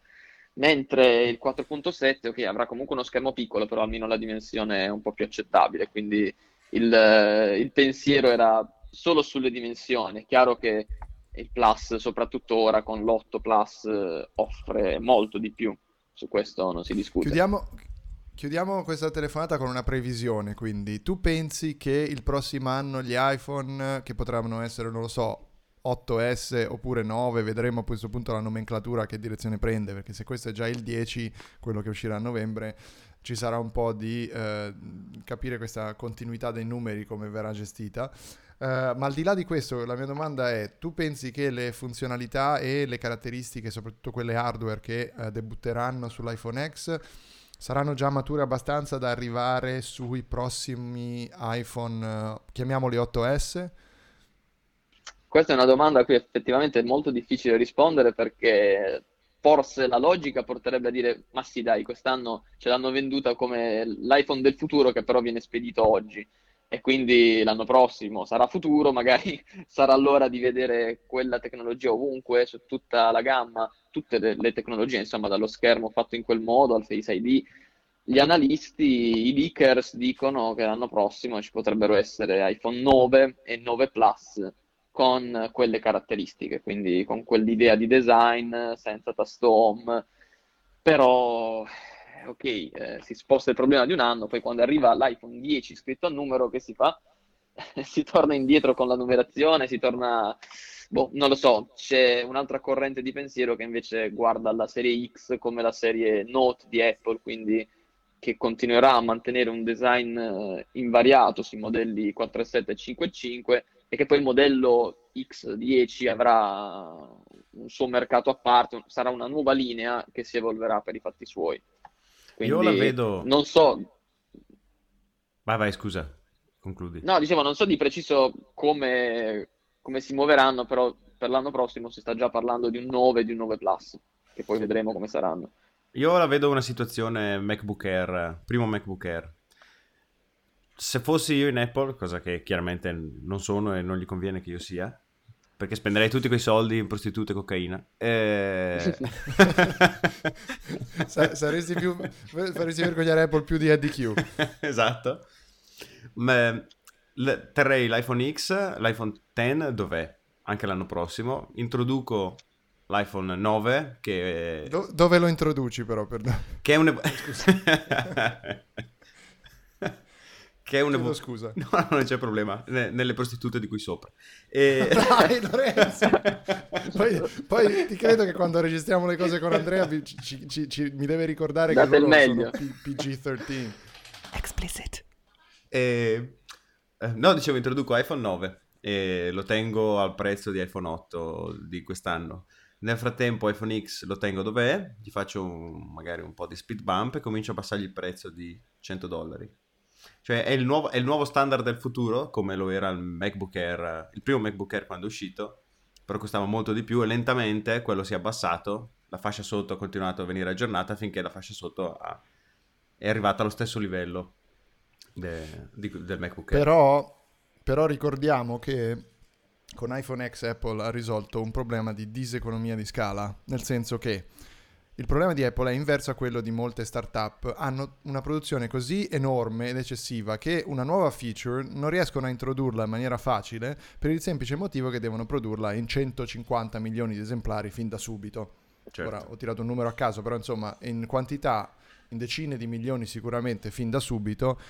Mentre il 4.7, ok, avrà comunque uno schermo piccolo, però almeno la dimensione è un po' più accettabile. Quindi il, eh, il pensiero era solo sulle dimensioni. È chiaro che il Plus, soprattutto ora con l'8 Plus, eh, offre molto di più. Su questo non si discute. Chiudiamo, chiudiamo questa telefonata con una previsione, quindi tu pensi che il prossimo anno gli iPhone, che potranno essere, non lo so, 8S oppure 9, vedremo a questo punto la nomenclatura che direzione prende, perché se questo è già il 10, quello che uscirà a novembre, ci sarà un po' di eh, capire questa continuità dei numeri, come verrà gestita. Eh, ma al di là di questo, la mia domanda è: tu pensi che le funzionalità e le caratteristiche, soprattutto quelle hardware che eh, debutteranno sull'iPhone X, saranno già mature abbastanza da arrivare sui prossimi iPhone, eh, chiamiamoli 8S? Questa è una domanda a cui effettivamente è molto difficile rispondere perché forse la logica porterebbe a dire: ma sì, dai, quest'anno ce l'hanno venduta come l'iPhone del futuro che però viene spedito oggi. E quindi l'anno prossimo sarà futuro, magari sarà l'ora di vedere quella tecnologia ovunque, su tutta la gamma, tutte le, tecnologie, insomma, dallo schermo fatto in quel modo al Face ID. Gli analisti, i leakers dicono che l'anno prossimo ci potrebbero essere iPhone 9 e 9 Plus con quelle caratteristiche, quindi con quell'idea di design senza tasto home, però ok, eh, si sposta il problema di un anno, poi quando arriva l'iPhone 10 scritto a numero, che si fa? si torna indietro con la numerazione, si torna... Boh, non lo so, c'è un'altra corrente di pensiero che invece guarda la serie X come la serie Note di Apple, quindi che continuerà a mantenere un design eh, invariato sui modelli 4.7 e 5.5 e che poi il modello X10 avrà un suo mercato a parte, sarà una nuova linea che si evolverà per i fatti suoi. Quindi, Io la vedo... Non so, Vai, vai, scusa, concludi. no, dicevo, non so di preciso come, come si muoveranno, però per l'anno prossimo si sta già parlando di un 9 e di un 9 Plus, che poi vedremo come saranno. Io la vedo una situazione MacBook Air, primo MacBook Air. Se fossi io in Apple, cosa che chiaramente non sono e non gli conviene che io sia, perché spenderei tutti quei soldi in prostitute e cocaina. Eh... Sa- saresti, più, faresti vergognare Apple più di Eddie Q. esatto. Ma, l- terrei l'iPhone X, l'iPhone X dov'è? Anche l'anno prossimo. Introduco l'iPhone 9 che, Do- dove lo introduci però? Per... che è un... che è un... Chiedo scusa. No, no, non c'è problema. Ne- nelle prostitute di qui sopra. E... Dai Lorenzo! poi, poi ti credo che quando registriamo le cose con Andrea ci- ci- ci- mi deve ricordare Date che loro meglio. sono P- PG-13. Explicit. E- eh, no, dicevo, introduco iPhone 9 e lo tengo al prezzo di iPhone 8 di quest'anno. Nel frattempo iPhone X lo tengo dov'è, gli faccio un- magari un po' di speed bump e comincio a passargli il prezzo di 100 dollari. Cioè è il, nuovo, è il nuovo standard del futuro, come lo era il MacBook Air, il primo MacBook Air quando è uscito, però costava molto di più e lentamente quello si è abbassato, la fascia sotto ha continuato a venire aggiornata finché la fascia sotto ha, è arrivata allo stesso livello de, di, del MacBook Air. Però, però ricordiamo che con iPhone X Apple ha risolto un problema di diseconomia di scala, nel senso che il problema di Apple è inverso a quello di molte startup, hanno una produzione così enorme ed eccessiva che una nuova feature non riescono a introdurla in maniera facile per il semplice motivo che devono produrla in 150 milioni di esemplari fin da subito. Certo. Ora ho tirato un numero a caso, però insomma in quantità, in decine di milioni sicuramente fin da subito,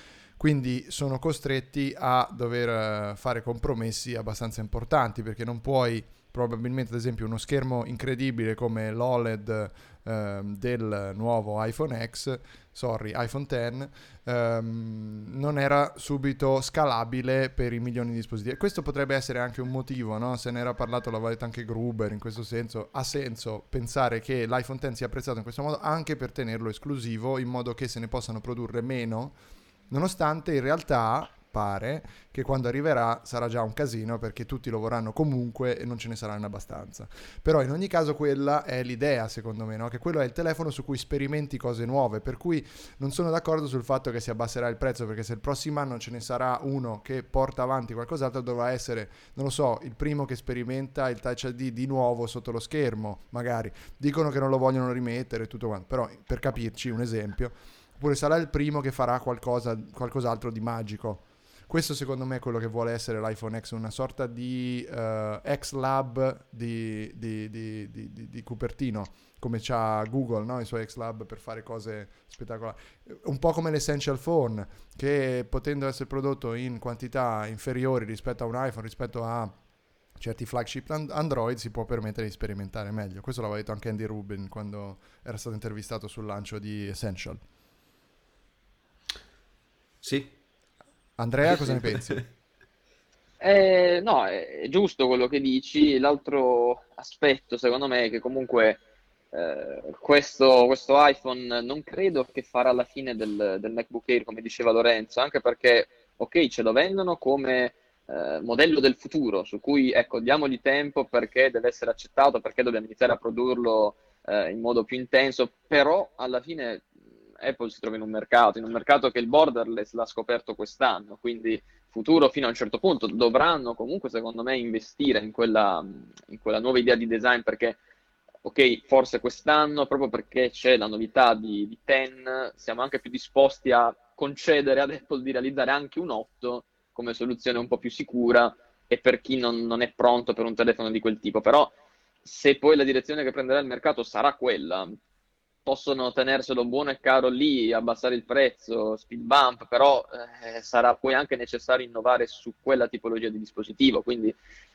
quindi sono costretti a dover eh, fare compromessi abbastanza importanti perché non puoi probabilmente ad esempio uno schermo incredibile come l'OLED ehm, del nuovo iPhone X, sorry, iPhone X, ehm, non era subito scalabile per i milioni di dispositivi. Questo potrebbe essere anche un motivo, no? se ne era parlato, l'aveva detto anche Gruber in questo senso, ha senso pensare che l'iPhone X sia apprezzato in questo modo anche per tenerlo esclusivo in modo che se ne possano produrre meno, nonostante in realtà pare che quando arriverà sarà già un casino perché tutti lo vorranno comunque e non ce ne saranno abbastanza. Però in ogni caso quella è l'idea secondo me, no? che quello è il telefono su cui sperimenti cose nuove, per cui non sono d'accordo sul fatto che si abbasserà il prezzo perché se il prossimo anno ce ne sarà uno che porta avanti qualcos'altro dovrà essere, non lo so, il primo che sperimenta il Touch ID di nuovo sotto lo schermo, magari. Dicono che non lo vogliono rimettere tutto quanto, però per capirci un esempio, oppure sarà il primo che farà qualcosa, qualcos'altro di magico questo secondo me è quello che vuole essere l'iPhone X, una sorta di uh, X-Lab di, di, di, di, Cupertino, come c'ha Google, no? i suoi X-Lab per fare cose spettacolari. Un po' come l'Essential Phone, che potendo essere prodotto in quantità inferiori rispetto a un iPhone, rispetto a certi flagship Android si può permettere di sperimentare meglio. Questo l'aveva detto anche Andy Rubin quando era stato intervistato sul lancio di Essential. Sì, Andrea, cosa ne pensi? Eh, no, è giusto quello che dici. L'altro aspetto, secondo me, è che comunque eh, questo, questo, iPhone non credo che farà la fine del, del, MacBook Air, come diceva Lorenzo, anche perché, ok, ce lo vendono come eh, modello del futuro, su cui, ecco, diamogli tempo perché deve essere accettato, perché dobbiamo iniziare a produrlo eh, in modo più intenso, però alla fine Apple si trova in un mercato, in un mercato che il borderless l'ha scoperto quest'anno, quindi futuro fino a un certo punto dovranno comunque secondo me investire in quella, in quella nuova idea di design perché ok, forse quest'anno, proprio perché c'è la novità di, di 10, siamo anche più disposti a concedere ad Apple di realizzare anche un 8 come soluzione un po' più sicura e per chi non, non, è pronto per un telefono di quel tipo. Però se poi la direzione che prenderà il mercato sarà quella, possono tenerselo buono e caro lì, abbassare il prezzo, speed bump, però eh, sarà poi anche necessario innovare su quella tipologia di dispositivo, quindi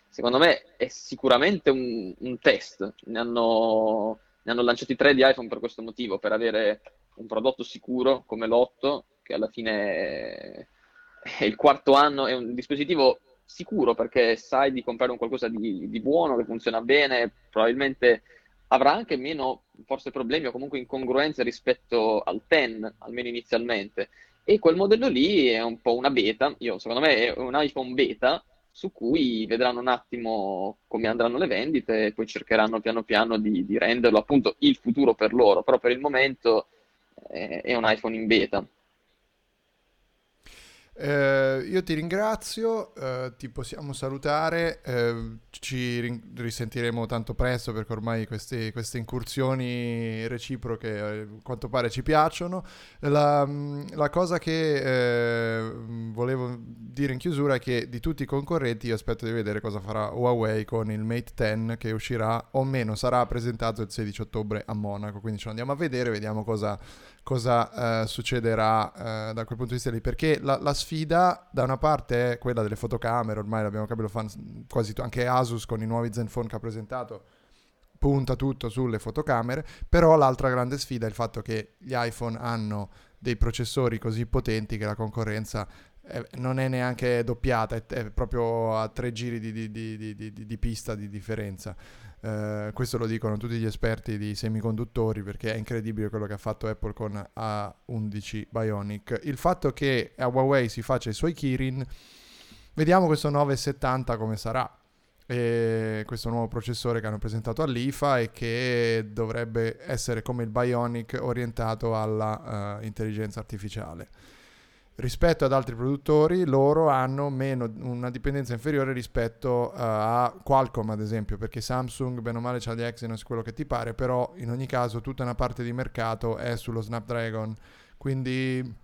secondo me è sicuramente un, un test, ne hanno, ne hanno, lanciati tre di iPhone per questo motivo, per avere un prodotto sicuro come l'8, che alla fine è, il quarto anno, è un dispositivo sicuro perché sai di comprare un qualcosa di, di buono, che funziona bene, probabilmente avrà anche meno forse problemi o comunque incongruenze rispetto al 10, almeno inizialmente. E quel modello lì è un po' una beta, io secondo me è un iPhone beta su cui vedranno un attimo come andranno le vendite e poi cercheranno piano piano di, di renderlo appunto il futuro per loro, però per il momento è, è un iPhone in beta. Eh, io ti ringrazio, eh, ti possiamo salutare, eh, ci rin- risentiremo tanto presto perché ormai queste, queste incursioni reciproche eh, a quanto pare ci piacciono. La, mm, la cosa che eh, volevo dire in chiusura è che di tutti i concorrenti io aspetto di vedere cosa farà Huawei con il Mate 10 che uscirà o meno, sarà presentato il 16 ottobre a Monaco, quindi ce lo andiamo a vedere, vediamo cosa cosa eh, succederà eh, da quel punto di vista lì, perché la, la, sfida da una parte è quella delle fotocamere, ormai l'abbiamo capito, fan, quasi t- anche Asus con i nuovi Zenfone che ha presentato punta tutto sulle fotocamere, però l'altra grande sfida è il fatto che gli iPhone hanno dei processori così potenti che la concorrenza eh, non è neanche doppiata, è, proprio a tre giri di- di- di- di pista di differenza. Eh, questo lo dicono tutti gli esperti di semiconduttori perché è incredibile quello che ha fatto Apple con A11 Bionic. Il fatto che a Huawei si faccia i suoi Kirin, vediamo questo 970 come sarà. E questo nuovo processore che hanno presentato all'IFA e che dovrebbe essere come il Bionic orientato alla eh, intelligenza artificiale. Rispetto ad altri produttori, loro hanno meno, una dipendenza inferiore rispetto eh, a Qualcomm, ad esempio, perché Samsung, bene o male, c'ha gli Exynos, quello che ti pare, però in ogni caso tutta una parte di mercato è sullo Snapdragon, quindi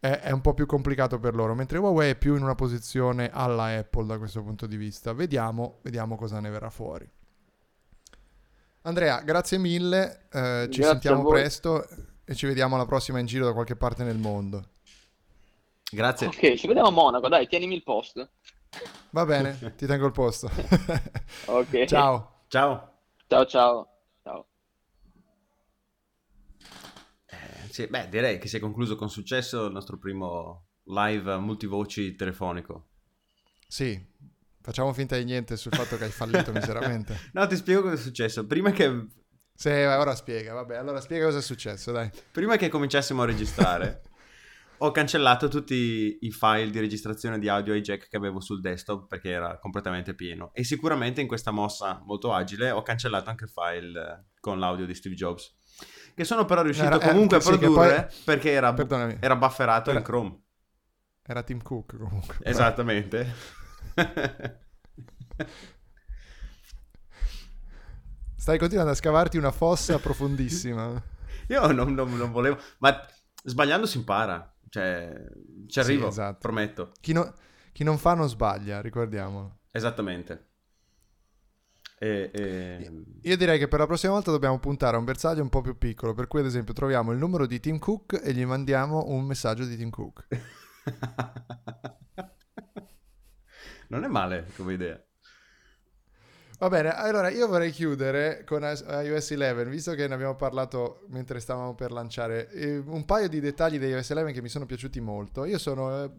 è, è un po' più complicato per loro, mentre Huawei è più in una posizione alla Apple da questo punto di vista. Vediamo, vediamo cosa ne verrà fuori. Andrea, grazie mille, eh, ci Grazie sentiamo presto e ci vediamo alla prossima in giro da qualche parte nel mondo. Grazie. Ok, ci vediamo a Monaco, dai, tienimi il posto. Va bene, ti tengo il posto. Ok. Ciao. Ciao. Ciao ciao. Ciao. Eh, sì, beh, direi che si è concluso con successo il nostro primo live multivoci telefonico. Sì, facciamo finta di niente sul fatto che hai fallito miseramente. No, ti spiego cosa è successo. Prima che, Sì, ora spiega, vabbè, allora spiega cosa è successo, dai. prima che cominciassimo a registrare, ho cancellato tutti i file di registrazione di audio ai jack che avevo sul desktop perché era completamente pieno. E sicuramente in questa mossa molto agile ho cancellato anche il file eh, con l'audio di Steve Jobs. Che sono però riuscito Era- eh, comunque sì, a produrre poi- perché era, era bufferato Era- in Chrome. Era Tim Cook comunque. Esattamente. Stai continuando a scavarti una fossa profondissima. Io non, non- non volevo, ma sbagliando si impara. Cioè, ci arrivo, esatto. prometto. Chi, no- chi non fa non sbaglia, ricordiamolo. Esattamente. E, e- Io direi che per la prossima volta dobbiamo puntare a un bersaglio un po' più piccolo, per cui ad esempio troviamo il numero di Tim Cook e gli mandiamo un messaggio di Tim Cook. non è male come idea. Va bene, allora io vorrei chiudere con iOS 11, visto che ne abbiamo parlato mentre stavamo per lanciare, un paio di dettagli di iOS 11 che mi sono piaciuti molto. Io sono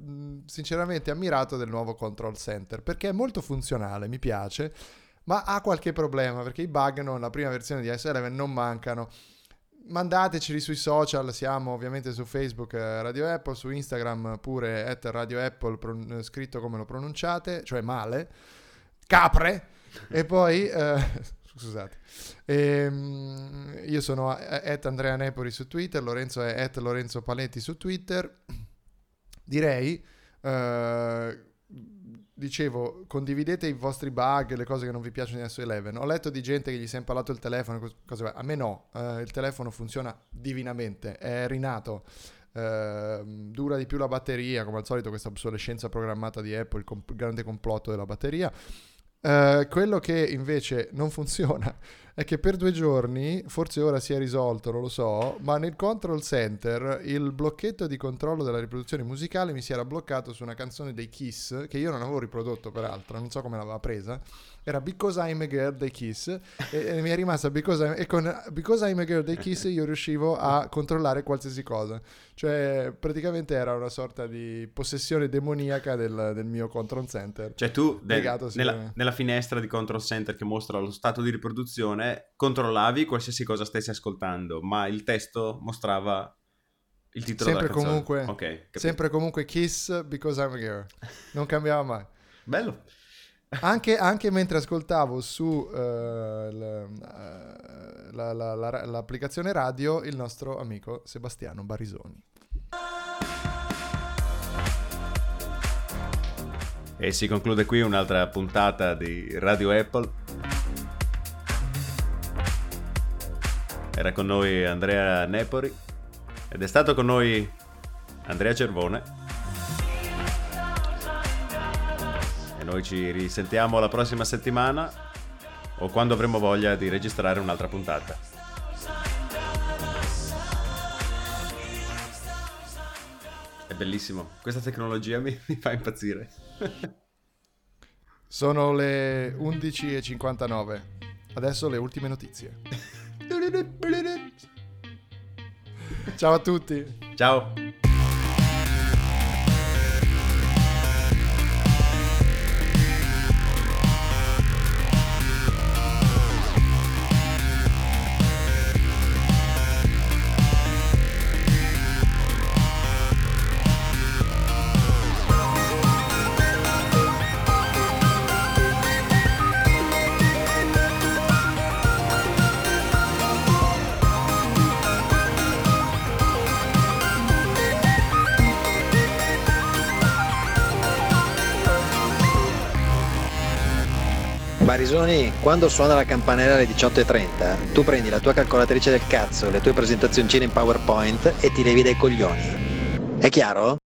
sinceramente ammirato del nuovo Control Center perché è molto funzionale, mi piace, ma ha qualche problema perché i bug nella prima versione di iOS 11 non mancano. Mandateceli sui social, siamo ovviamente su Facebook eh, Radio Apple, su Instagram pure at Radio Apple, scritto come lo pronunciate, cioè male. Capre! E poi, eh, scusate, Ehm, io sono at Andrea Nepori su Twitter, Lorenzo è at Lorenzo Paletti su Twitter. Direi, eh, dicevo, condividete i vostri bug, le cose che non vi piacciono di iOS 11. Ho letto di gente che gli si è impalato il telefono, cos- cose a me no, eh, il telefono funziona divinamente, è rinato. Ehm, dura di più la batteria, come al solito questa obsolescenza programmata di Apple, il comp- grande complotto della batteria. Eh, quello che invece non funziona è che per due giorni, forse ora si è risolto, non lo so, ma nel control center il blocchetto di controllo della riproduzione musicale mi si era bloccato su una canzone dei Kiss, che io non avevo riprodotto peraltro, non so come l'aveva presa, era Because I'm a Girl dei Kiss e, e mi è rimasta Because I'm, e con Because I'm a Girl dei Kiss io riuscivo a controllare qualsiasi cosa, cioè praticamente era una sorta di possessione demoniaca del, del mio control center. Cioè tu de- nella, nella finestra di Control Center che mostra lo stato di riproduzione controllavi qualsiasi cosa stessi ascoltando, ma il testo mostrava il titolo Sempre della canzone. comunque, Ok, capito. sempre comunque Kiss Because I'm a Girl, non cambiava mai. Bello. Anche, anche mentre ascoltavo su eh, la- la- la- l'applicazione radio il nostro amico Sebastiano Barisoni. E si conclude qui un'altra puntata di Radio Apple. Era con noi Andrea Nepori ed è stato con noi Andrea Cervone. Noi ci risentiamo la prossima settimana o quando avremo voglia di registrare un'altra puntata. È bellissimo, questa tecnologia mi, mi fa impazzire. Sono le 11.59. Adesso le ultime notizie. Ciao a tutti. Ciao! Quando suona la campanella alle 18.30, tu prendi la tua calcolatrice del cazzo, le tue presentazioncine in PowerPoint e ti levi dai coglioni. È chiaro?